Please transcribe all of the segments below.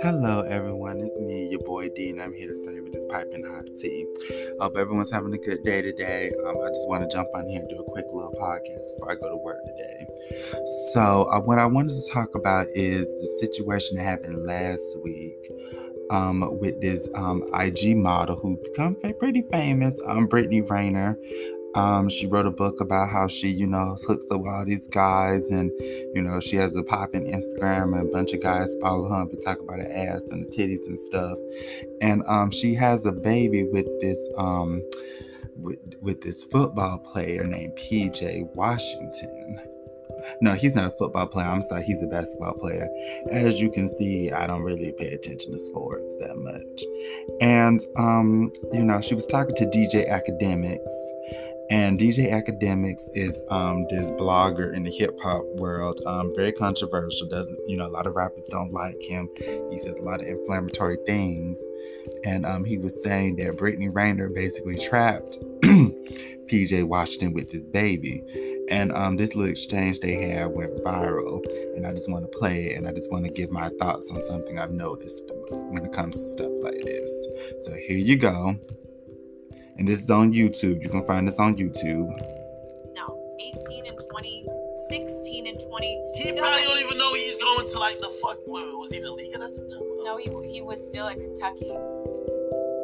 Hello, everyone. It's me, your boy Dean. I'm here to serve you this piping hot tea. Hope everyone's having a good day today. Um, I just want to jump on here and do a quick little podcast before I go to work today. So, uh, what I wanted to talk about is the situation that happened last week um, with this um, IG model who's become pretty famous, um, Brittany Renner. Um, she wrote a book about how she, you know, hooks up with all these guys, and you know, she has a popping Instagram, and a bunch of guys follow her and talk about her ass and the titties and stuff. And um, she has a baby with this um, with, with this football player named PJ Washington. No, he's not a football player. I'm sorry, he's a basketball player. As you can see, I don't really pay attention to sports that much. And um, you know, she was talking to DJ Akademiks and DJ Akademiks is um, this blogger in the hip hop world, um, very controversial. Doesn't you know a lot of rappers don't like him. He says a lot of inflammatory things, and um, he was saying that Brittany Renner basically trapped PJ Washington with his baby. And um, this little exchange they had went viral, and I just want to play it, and I just want to give my thoughts on something I've noticed when it comes to stuff like this. So here you go. And this is on YouTube. You can find this on YouTube. No, 18 and 20, 16 and 20. He probably don't even know he's going to like the fuck. Was he the league at the time? No, he, he was still at Kentucky.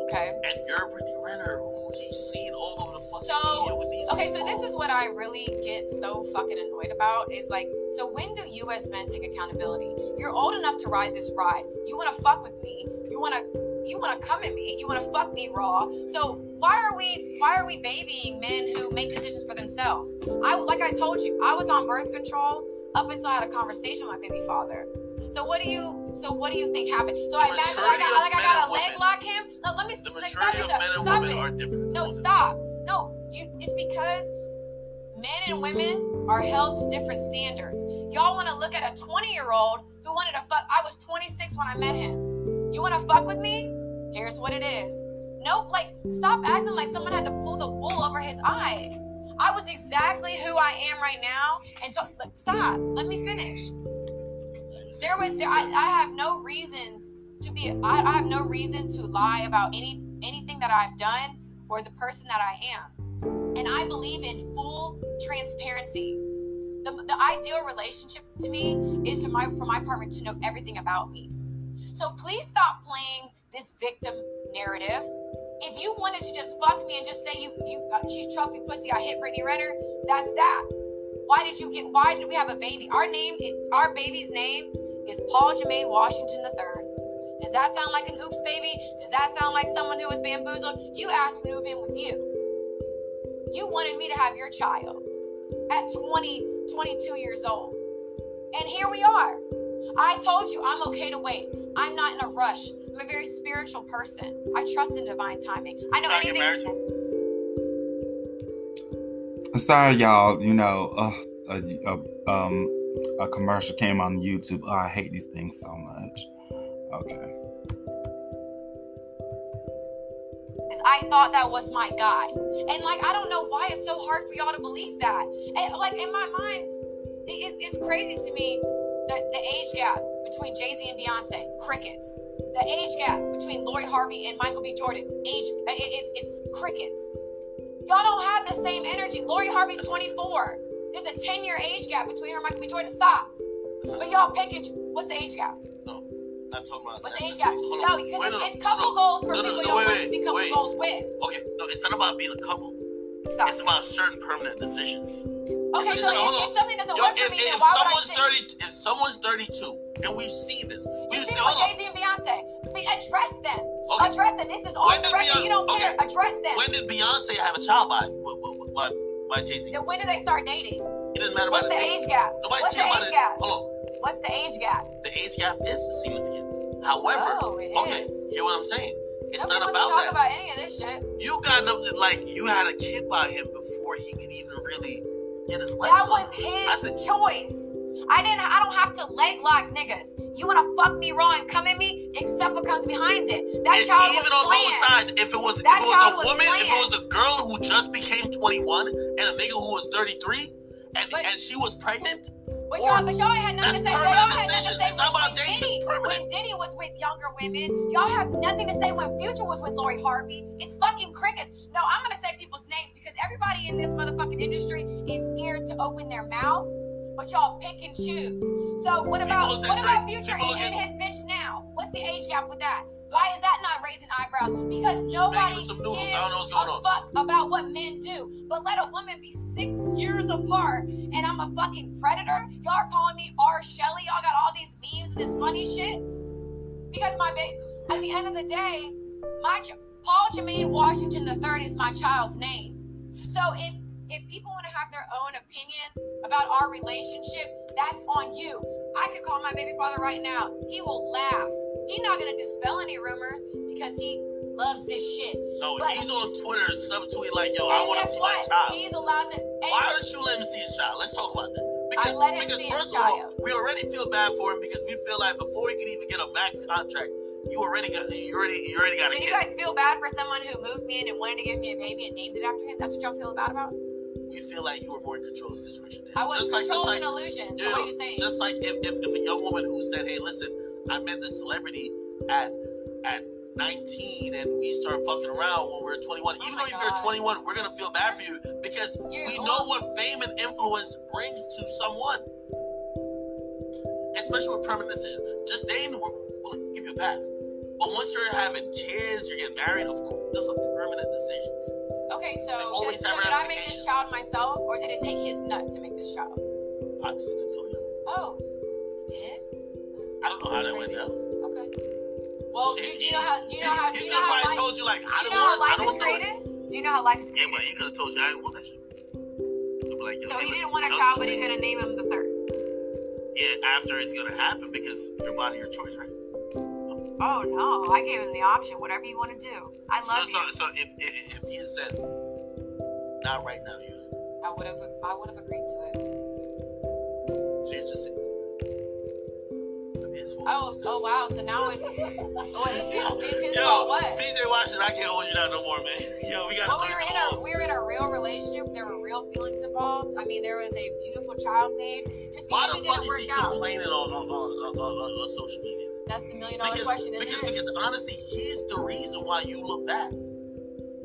Okay. And you're Brittany Renner, who he's seen all over the fucking So, media with these. Okay, so this is what I really get so fucking annoyed about is like, so when do you as men take accountability? You're old enough to ride this ride. You want to fuck with me. You want to you want to come at me. You want to fuck me raw. So why are we why are we babying men who make decisions for themselves? I like I told you, I was on birth control up until I had a conversation with my baby father. So what do you so what do you think happened? So I imagine I got like I got a leg lock him. No, let me like, stop maturity of yourself. men and Stop it. No, stop. No, you. It's because men and women are held to different standards. Y'all want to look at a 20 year old who wanted to fuck. I was 26 when I met him. You want to fuck with me? Here's what it is. Nope. Like, stop acting like someone had to pull the wool over his eyes. I was exactly who I am right now. And to, like, stop. Let me finish. There was. There, I, I have no reason to be. I, I have no reason to lie about any anything that I've done or the person that I am. And I believe in full transparency. The, the ideal relationship to me is to my for my partner to know everything about me. So please stop playing this victim narrative. If you wanted to just fuck me and just say you you uh, she's trophy pussy, I hit Brittany Renner, that's that. Why did you get? Why did we have a baby? Our name, our baby's name is Paul Jermaine Washington III. Does that sound like an oops baby? Does that sound like someone who was bamboozled? You asked me to move in with you. You wanted me to have your child at 20, 22 years old. And here we are. I told you I'm okay to wait. I'm not in a rush. I'm a very spiritual person. I trust in divine timing. I know Sorry, anything. to? Sorry, y'all. You know, uh, a, a, um, a commercial came on YouTube. Oh, I hate these things so much. Okay. is I thought that was my guy. And like, I don't know why it's so hard for y'all to believe that. And like, in my mind, it- it's, it's crazy to me that the age gap between Jay Z and Beyonce, crickets. The age gap between Lori Harvey and Michael B. Jordan, age, it- it's, it's crickets. Y'all don't have the same energy. Lori Harvey's 24. There's a 10 year age gap between her and Michael B. Jordan. Stop. But y'all picking, what's the age gap? No, not talking about. What's that's the age gap? No, because Wait, it's, no, it's couple no. goals for No, people y'all wait, want to be couple wait. goals with. Okay, no, it's not about being a couple. Stop. It's about certain permanent decisions. Okay, so if, if something doesn't work if, for me, if then why would I someone's sit? 30, if someone's 32, and we see this, we see see, it with. Jay Z and Beyonce. Be, address them. Okay. Address them. This is on the record. Beyonce- You don't okay. care. Address them. When did Beyonce have a child by by, by, Jay Z? When did they start dating? It doesn't matter What's about the age gap? Nobody's What's the age it. gap? Hold on. What's the age gap? The age gap is significant. However, Oh, okay, is. hear what I'm saying? It's Nobody not about that. about any of this shit. You got no, like you had a kid by him before he could even really legs That was his think- choice. I didn't. I don't have to leg lock niggas. You wanna fuck me raw and come at me? except what comes behind it. That It's child even was on planned. both sides. If it was, That if it was was a woman, if it was a girl who just became 21 and a nigga who was 33, and But- and she was pregnant, But y'all, but y'all had nothing to say. Y'all had nothing to say when, about when Diddy, when Diddy was with younger women. Y'all have nothing to say when Future was with Lori Harvey. It's fucking crickets. No, I'm gonna say people's names everybody in this motherfucking industry is scared to open their mouth. But y'all pick and choose. So what about what about Future and, and his bitch now? What's the age gap with that? Why is that not raising eyebrows? Because nobody gives I don't know what's going a fuck about what men do. But let a woman be six years apart and I'm a fucking predator. Y'all are calling me R. Kelly. Y'all got all these memes and this funny shit. Because my ba- at the end of the day, my ch- Paul Jermaine Washington III is my child's name. So if if people want to have their own opinion about our relationship, that's on you. I could call my baby father right now. He will laugh. He's not gonna dispel any rumors because he loves this shit. No, But- he's on Twitter subtweeting like, yo, I want to see what? my child. He's allowed to. Why don't you let him see his child? Let's talk about that. Because, let him because see his first of all, we already feel bad for him because we feel like before he could even get a max contract, you already got you already you already got Do you guys feel bad for someone who moved me in and wanted to give me a baby and named it after him? That's what y'all feel bad about? You feel like you were more in control of the situation. I was just like, control like, an illusion. So Yeah, what are you saying? Just like if, if, if a young woman who said, "Hey, listen, I met this celebrity at at 19, and we start fucking around when we're 21." Oh Even my though if you're 21, we're gonna feel bad for you because You- we well- know what fame and influence brings to someone, especially with permanent decisions. Just dating, we'll, we'll give you a pass. But once you're having kids, you're getting married, of course, those are permanent decisions. okay, so, did, so did I make this child myself, or did it take his nut to make this child? Obviously, it's so young. Oh, it did. I don't know how that went down. Okay. Well, do, Shit, do you know how? Do you know how? Do you know how life? told you like, Do I you don't know how life is do created? Do you know how life is Yeah, created? but he could have told you I didn't want that shit. Like, So he didn't want a child, but he's gonna name him the third. Yeah, after it's gonna happen because your body, your choice, right? Oh no, I gave him the option. Whatever you want to do. I love so, you. so if if, if he said, not right now, you. I would have. I would have agreed to it. So you just. It's Oh, oh wow. So now it's. What is his? Is his Yo, fault? What? PJ Washington, I can't hold you down no more, man. Yo, we gotta Well, we were in a we were in a real relationship. There were real feelings involved. I mean, there was a beautiful child made. Just Why the fuck is he out. complaining on on, on, on, on, on social media? That's the million dollar Because, question, isn't because, it? because honestly, he's the reason why you look bad.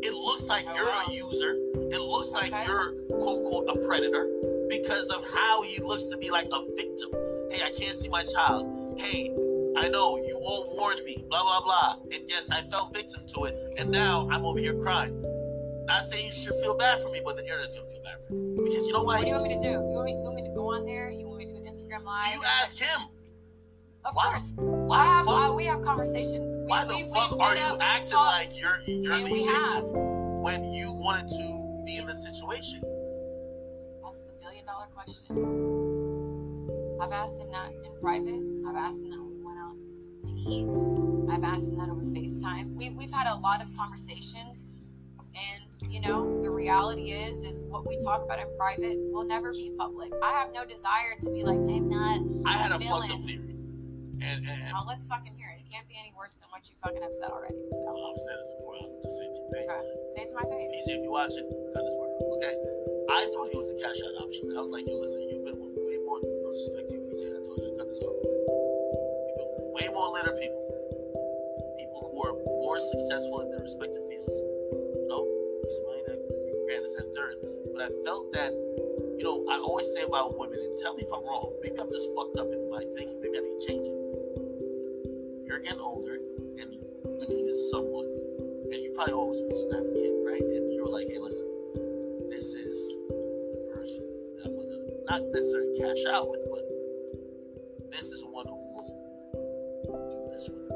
It looks like Oh, you're wow. a user. It looks like you're quote unquote a predator because of how he looks to be like a victim. Hey, I can't see my child. Hey, I know you all warned me, blah blah blah. And yes, I fell victim to it, and now I'm over here crying. Not saying you should feel bad for me, but the internet's gonna feel bad for me because you know why? what do you want me to do? You want me, you want me to go on there? You want me to do an Instagram live? You ask him. Of Why course. why? Uh, we have conversations. We, Why the we, fuck we've are you up, acting talked, like you're you're the we victim when you wanted to be in this situation? That's the billion dollar question. I've asked him that in private. I've asked him that when we went out to eat. I've asked him that over FaceTime. We've we've had a lot of conversations, and you know the reality is is what we talk about in private will never be public. I have no desire to be like I'm not. I had a Villain. fucked up theory, and, and, and Well, let's fucking hear it. It can't be any worse than what you fucking have said already. So I've said this before. I'll just say it to your face. okay, say it to my face. PJ, if you watch it, cut this part. Okay, I thought he was a cash out option. I was like, yo, listen, you've been with way more. No disrespect to PJ. I told you to cut this off. You've been with way more litter people, people who are more successful in their respective fields. You know, he's a millionaire, grand and third. But I felt that, you know, I always say about women, and tell me if I'm wrong. Maybe I'm just fucked up in my thinking. Maybe I need to change it. Getting older, and you needed someone, and you probably always wanted to have a kid, right? And you were like, hey, listen, this is the person that I'm gonna not necessarily cash out with, but this is one who will do this with me.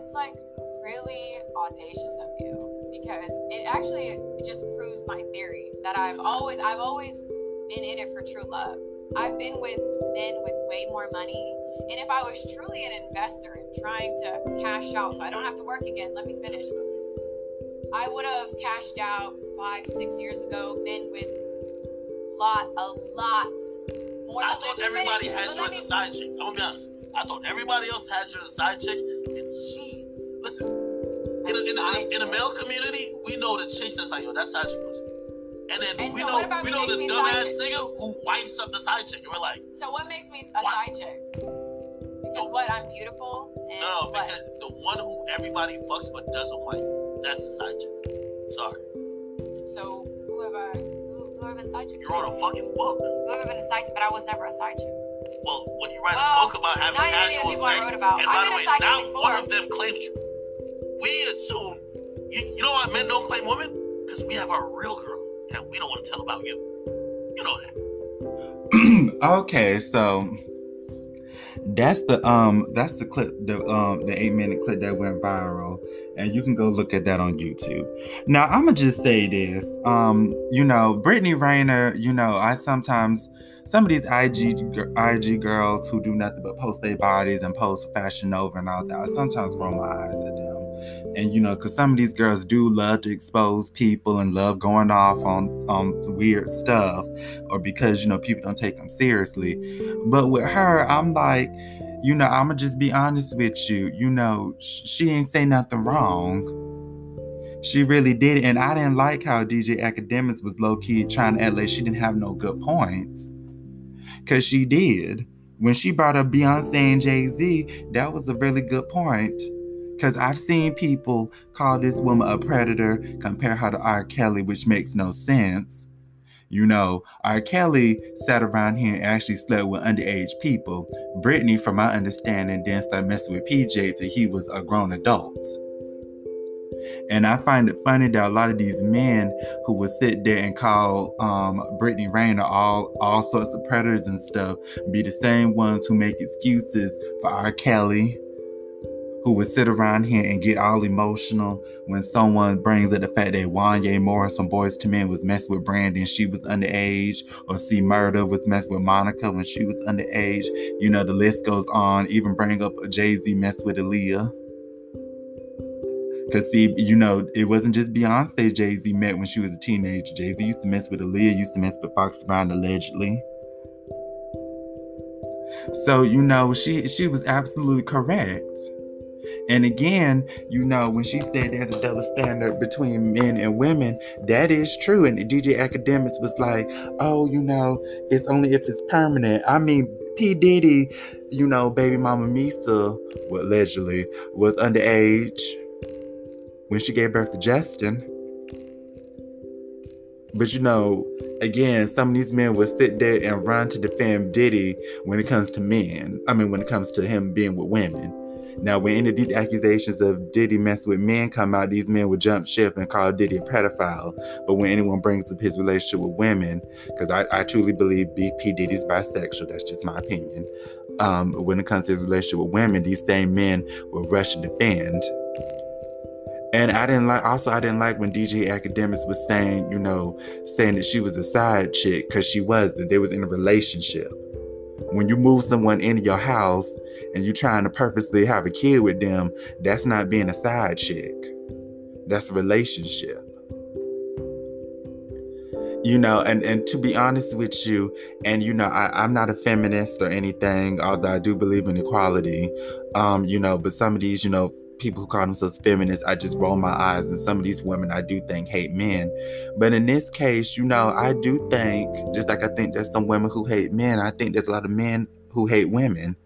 It's like really audacious of you because it actually just proves my theory that I've always I've always been in it for true love. I've been with men with way more money, and if I was truly an investor and trying to cash out so I don't have to work again, let me finish. I would have cashed out five, six years ago. Men with lot, a lot more. Than I So thought everybody finish. had But you as a me- side chick. I'm gonna be honest. I thought everybody else had you as a side chick, and he, listen, in a, in a, in a, in a male community, we know the chicks that's like, yo, that's side chick pussy. And then And we so know we know the dumbass nigga who wipes up the side chick. And we're like, So what makes me a What? side chick? Because what? I'm beautiful. And no, what? because the one who everybody fucks but doesn't wipe, that's the side chick. Sorry. So who have I? Who, who have I been side chicks? You wrote a fucking book. Who have I been a side chick? But I was never a side chick. Well, when you write Well, a book about having not even the casual I sex, wrote about. and I've by been the way, side not before. one of them claimed you. We assume, you, you know why men don't claim women? Because we have our real girl that we don't want to tell about you. You know that. okay, so that's the um that's the clip the um the eight minute clip that went viral and you can go look at that on youtube now i'm gonna just say this um you know brittany renner you know i sometimes some of these IG IG girls who do nothing but post their bodies and post fashion over and all that, I sometimes roll my eyes at them. And you know, because some of these girls do love to expose people and love going off on um weird stuff, or because you know people don't take them seriously. But with her, I'm like, you know, I'ma just be honest with you. You know, sh- she ain't say nothing wrong. She really did, and I didn't like how DJ Akademiks was low key trying to act like she didn't have no good points. Cause she did. When she brought up Beyonce and Jay Z, that was a really good point. Cause I've seen people call this woman a predator, compare her to R. Kelly, which makes no sense. You know, R. Kelly sat around here and actually slept with underage people. Brittany, from my understanding, didn't start messing with PJ till he was a grown adult. And I find it funny that a lot of these men who would sit there and call um, Brittany Renner all all sorts of predators and stuff be the same ones who make excuses for R. Kelly, who would sit around here and get all emotional when someone brings up the fact that Wanya Morris from Boyz II Men was messing with Brandy and she was underage, or C Murder was messing with Monica when she was underage. You know, the list goes on. Even bring up Jay Z messed with Aaliyah. Cause see, you know, it wasn't just Beyonce Jay Z met when she was a teenager. Jay Z used to mess with Aaliyah, used to mess with Foxy Brown allegedly. So you know, she she was absolutely correct. And again, you know, when she said there's a double standard between men and women, that is true. And DJ Akademiks was like, oh, you know, it's only if it's permanent. I mean, P. Diddy, you know, baby mama Misa, well, allegedly, was underage when she gave birth to Justin. But you know, again, some of these men will sit there and run to defend Diddy when it comes to men. I mean, when it comes to him being with women. Now, when any of these accusations of Diddy messing with men come out, these men would jump ship and call Diddy a pedophile. But when anyone brings up his relationship with women, because I, I truly believe BP Diddy's bisexual, that's just my opinion. Um, when it comes to his relationship with women, these same men will rush to defend. And I didn't like, also, I didn't like when DJ Akademiks was saying, you know, saying that she was a side chick because she wasn't. They was in a relationship. When you move someone into your house and you're trying to purposely have a kid with them, that's not being a side chick. That's a relationship. You know, and, and to be honest with you, and you know, I, I'm not a feminist or anything, although I do believe in equality. Um, you know, but some of these, you know, people who call themselves feminists, I just roll my eyes. And some of these women I do think hate men. But in this case, you know, I do think, just like I think there's some women who hate men, I think there's a lot of men who hate women.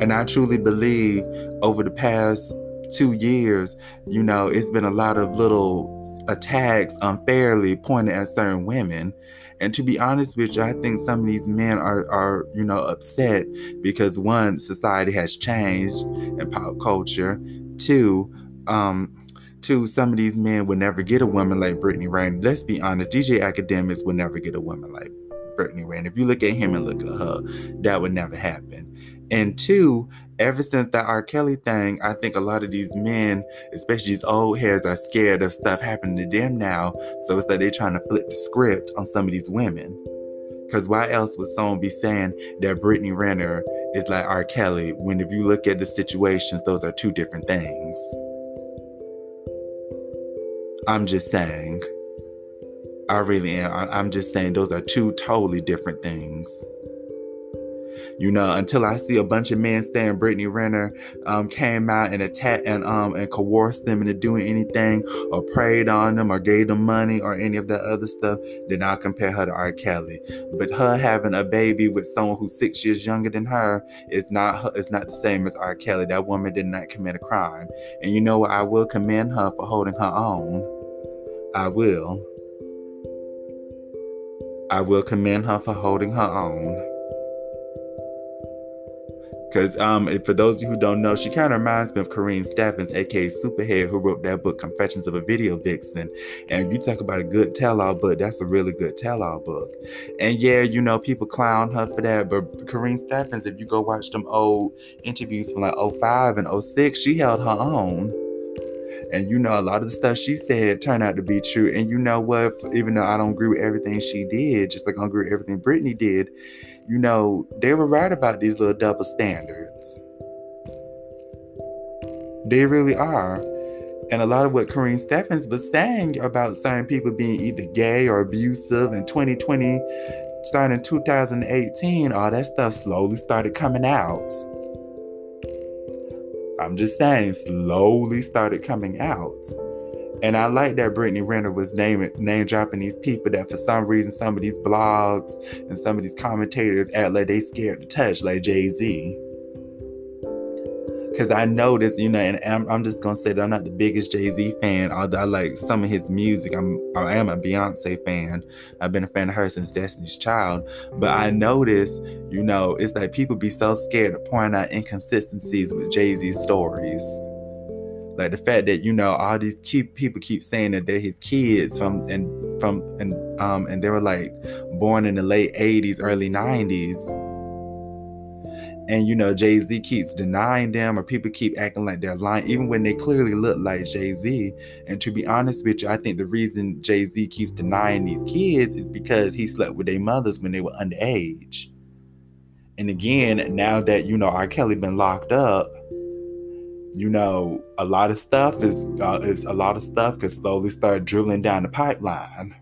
And I truly believe over the past two years, you know, it's been a lot of little attacks unfairly pointed at certain women. And to be honest with you, I think some of these men are, are, you know, upset because one, society has changed in pop culture. Two, um, two, some of these men would never get a woman like Brittany Renner. Let's be honest, DJ Akademiks would never get a woman like Brittany Renner. If you look at him and look at her, that would never happen. And two, ever since that R. Kelly thing, I think a lot of these men, especially these old heads, are scared of stuff happening to them now. So it's like they're trying to flip the script on some of these women. Because why else would someone be saying that Brittany Renner is like R. Kelly when if you look at the situations, those are two different things? I'm just saying. I really am. I'm just saying those are two totally different things. You know, until I see a bunch of men saying Brittany Renner um, came out and attacked and um and coerced them into doing anything or preyed on them or gave them money or any of that other stuff, then I'll compare her to R. Kelly. But her having a baby with someone who's six years younger than her is not her, it's not the same as R. Kelly. That woman did not commit a crime. And you know what? I will commend her for holding her own. I will. I will commend her for holding her own. Because um, for those of you who don't know, she kind of reminds me of Karrine Steffans, aka Superhead, who wrote that book, Confessions of a Video Vixen. And you talk about a good tell-all book, that's a really good tell-all book. And yeah, you know, people clown her for that, but Karrine Steffans, if you go watch them old interviews from like 05 and 06, she held her own. And you know, a lot of the stuff she said turned out to be true. And you know what? Even though I don't agree with everything she did, just like I don't agree with everything Brittany did, you know, they were right about these little double standards. They really are. And a lot of what Karrine Steffans was saying about certain people being either gay or abusive in 2020, starting in 2018, all that stuff slowly started coming out. I'm just saying, slowly started coming out. And I like that Brittany Renner was name, name dropping these people that for some reason some of these blogs and some of these commentators act like they scared to touch, like Jay Z. Because I noticed, you know, and I'm, I'm just gonna say that I'm not the biggest Jay Z fan, although I like some of his music. I'm I am a Beyonce fan. I've been a fan of her since Destiny's Child. But I noticed, you know, it's like people be so scared to point out inconsistencies with Jay Z's stories like the fact that you know all these keep people keep saying that they're his kids from and from and um and they were like born in the late 80s early 90s and you know jay-z keeps denying them or people keep acting like they're lying even when they clearly look like jay-z. And to be honest with you i think the reason jay-z keeps denying these kids is because he slept with their mothers when they were underage. And again now that you know r. Kelly been locked up you know, a lot of stuff is uh, is a lot of stuff can slowly start dribbling down the pipeline.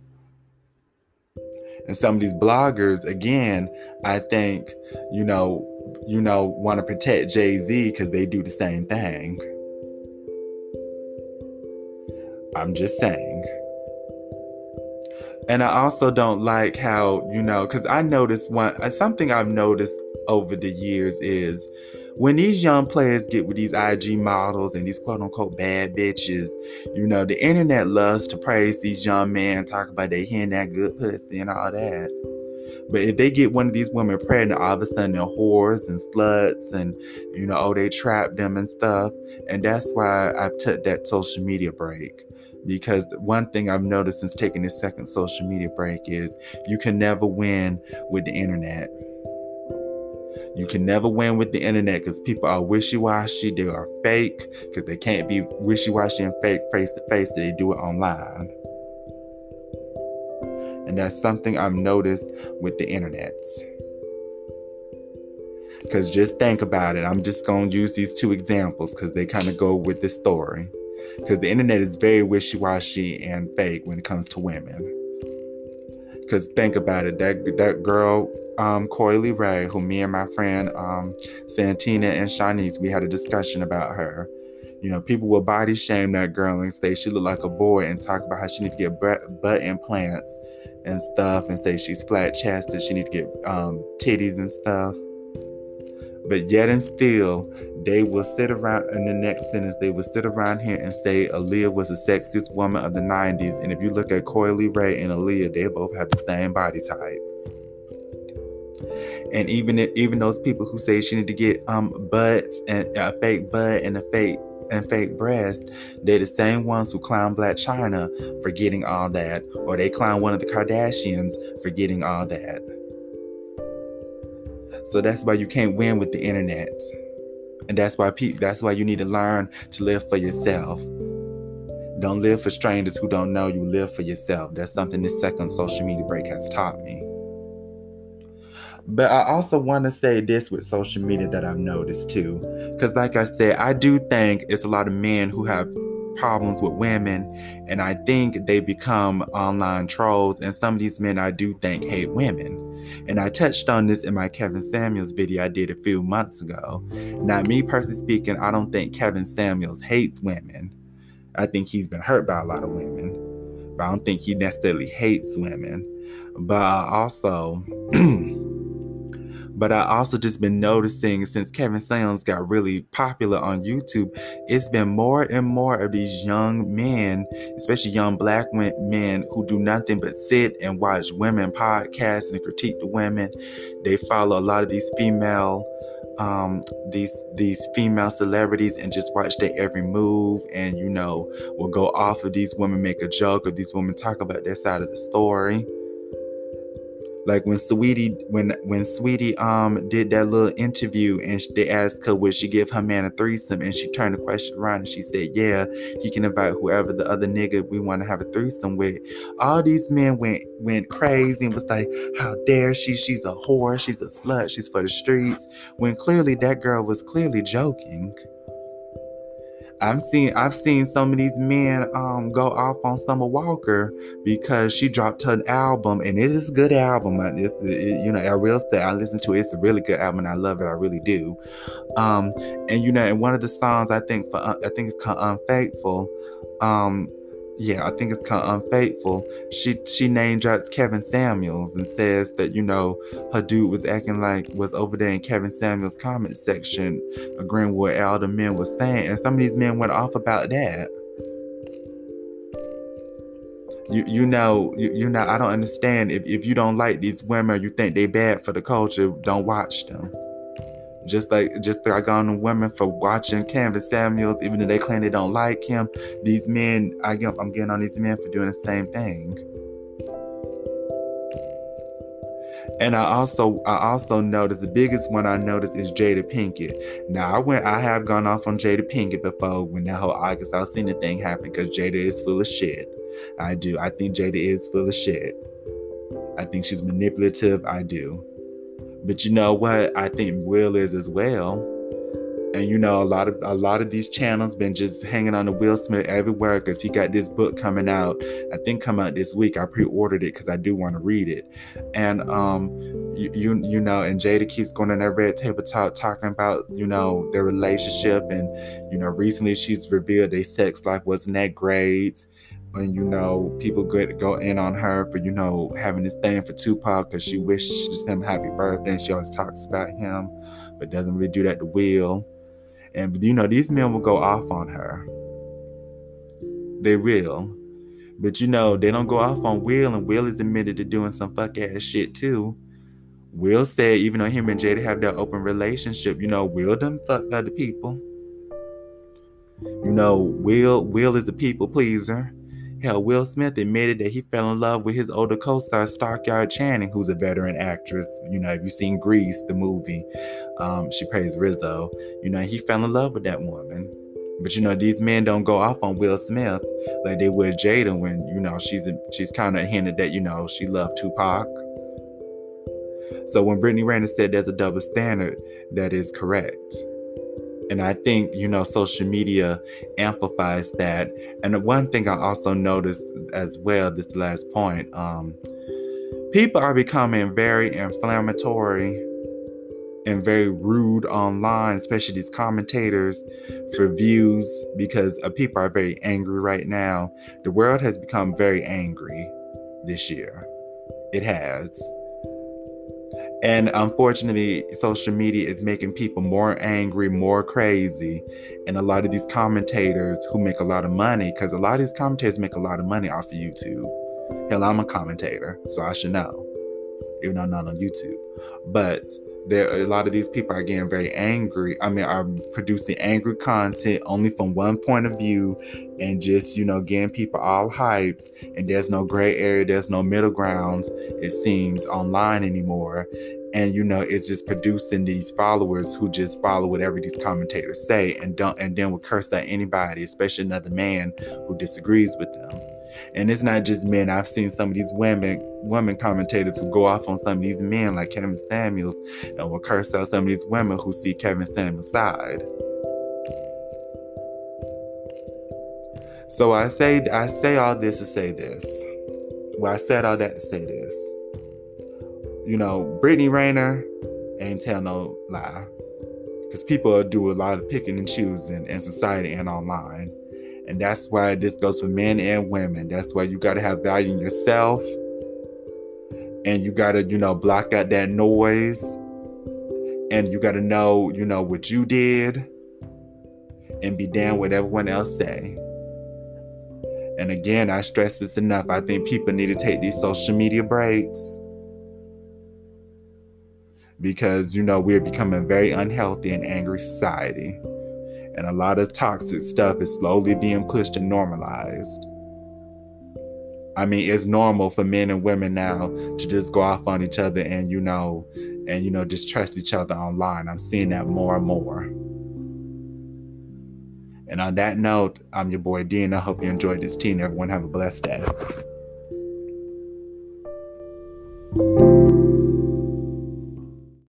And some of these bloggers, again, I think, you know, you know, want to protect Jay Z because they do the same thing. I'm just saying. And I also don't like how, you know, because I noticed one, something I've noticed over the years is when these young players get with these IG models and these quote unquote bad bitches, you know, the internet loves to praise these young men, talk about they hearing that good pussy and all that. But if they get one of these women pregnant, all of a sudden they're whores and sluts and, you know, oh, they trap them and stuff. And that's why I took that social media break. Because one thing I've noticed since taking this second social media break is you can never win with the internet. You can never win with the internet because people are wishy washy. They are fake because they can't be wishy washy and fake face to face. They do it online. And that's something I've noticed with the internet. Because just think about it. I'm just going to use these two examples because they kind of go with this story. Because the internet is very wishy washy and fake when it comes to women. Because think about it, that that girl, um, Coi Leray, who me and my friend um, Santina and Shanice, we had a discussion about her. You know, people will body shame that girl and say she looked like a boy and talk about how she need to get butt implants and stuff and say she's flat chested, she need to get um, titties and stuff. But yet and still, they will sit around in the next sentence, they will sit around here and say Aaliyah was the sexiest woman of the 90s. And if you look at Coi Leray and Aaliyah, they both have the same body type. And even even those people who say she need to get um butts and a fake butt and a fake and fake breast, they're the same ones who clown Blac Chyna for getting all that, or they clown one of the Kardashians for getting all that. So that's why you can't win with the internet. And that's why pe- that's why you need to learn to live for yourself. Don't live for strangers who don't know you. Live for yourself. That's something this second social media break has taught me. But I also want to say this with social media that I've noticed too. Because, like I said, I do think it's a lot of men who have problems with women, and I think they become online trolls. And some of these men I do think hate women. And I touched on this in my Kevin Samuels video I did a few months ago. Now, me personally speaking, I don't think Kevin Samuels hates women. I think he's been hurt by a lot of women, but I don't think he necessarily hates women. But also But I also just been noticing since Kevin Samuels got really popular on YouTube, it's been more and more of these young men, especially young black men, who do nothing but sit and watch women podcasts and critique the women. They follow a lot of these female um, these these female celebrities and just watch their every move and you know will go off of these women make a joke or these women talk about their side of the story like when Saweetie when when Saweetie um did that little interview and they asked her would she give her man a threesome? And she turned the question around and she said yeah he can invite whoever the other nigga we want to have a threesome with. All these men went went crazy and was like how dare she? She's a whore. She's a slut. She's for the streets. When clearly that girl was clearly joking I've seen I've seen some of these men um, go off on Summer Walker because she dropped her album and it is a good album. It's, it, you know, I will say I listen to it. It's a really good album and I love it. I really do. Um, and you know, and one of the songs I think for I think it's called Unfaithful. Um, yeah, I think it's called Unfaithful. She she name drops Kevin Samuels and says that you know her dude was acting like was over there in Kevin Samuels comment section, agreeing with all the men was saying, and some of these men went off about that. You you know you, you know I don't understand if if you don't like these women, you think they bad for the culture, don't watch them. Just like just like on the women for watching Kevin Samuels, even though they claim they don't like him, these men, I get, I'm getting on these men for doing the same thing. And I also I also noticed the biggest one I noticed is Jada Pinkett. Now I went I have gone off on Jada Pinkett before when that whole August Alsina thing happened because Jada is full of shit. I do. I think Jada is full of shit. I think she's manipulative. I do. But you know what? I think Will is as well. And you know, a lot of a lot of these channels been just hanging on the Will Smith everywhere because he got this book coming out. I think come out this week. I pre-ordered it because I do want to read it. And um, you, you you know, and Jada keeps going on that red table talk talking about you know their relationship, and you know, recently she's revealed their sex life wasn't that great and you know people go go in on her for you know having this thing for Tupac because she wishes him happy birthday. And she always talks about him, but doesn't really do that to Will. And you know these men will go off on her. They will, but you know they don't go off on Will, and Will is admitted to doing some fuck ass shit too. Will said even though him and Jada have that open relationship, you know Will done fuck other people. You know Will Will is a people pleaser Hell, Will Smith admitted that he fell in love with his older co-star Stockard Channing, who's a veteran actress. You know, if you've seen Grease, the movie, um, she plays Rizzo. You know, he fell in love with that woman. But you know, these men don't go off on Will Smith like they would Jada when you know she's a, she's kind of hinted that you know she loved Tupac. So when Brittany Renner said there's a double standard, that is correct. And I think, you know, social media amplifies that. And the one thing I also noticed as well, this last point, um, people are becoming very inflammatory and very rude online, especially these commentators for views, because uh, people are very angry right now. The world has become very angry this year. It has. And unfortunately, social media is making people more angry, more crazy. And a lot of these commentators who make a lot of money, because a lot of these commentators make a lot of money off of YouTube. Hell, I'm a commentator, so I should know, even though I'm not on YouTube. But there a lot of these people are getting very angry. I mean, are producing angry content only from one point of view and just, you know, getting people all hyped. And there's no gray area, there's no middle grounds, it seems, online anymore. And you know, it's just producing these followers who just follow whatever these commentators say and don't and then will curse at anybody, especially another man who disagrees with them. And it's not just men. I've seen some of these women, women commentators who go off on some of these men, like Kevin Samuels, and will curse out some of these women who see Kevin Samuels' side. So I say, I say all this to say this. Well, I said all that to say this. you know, Brittany Renner ain't tell no lie. Because people do a lot of picking and choosing in society and online. And that's why this goes for men and women. That's why you got to have value in yourself. And you got to, you know, block out that noise. And you got to know, you know, what you did and be damn with everyone else say. And again, I stress this enough. I think people need to take these social media breaks because you know we're becoming very unhealthy and angry society and a lot of toxic stuff is slowly being pushed and normalized. I mean, it's normal for men and women now to just go off on each other and, you know, and, you know, distrust each other online. I'm seeing that more and more. And on that note, I'm your boy Dean. I hope you enjoyed this tea everyone have a blessed day.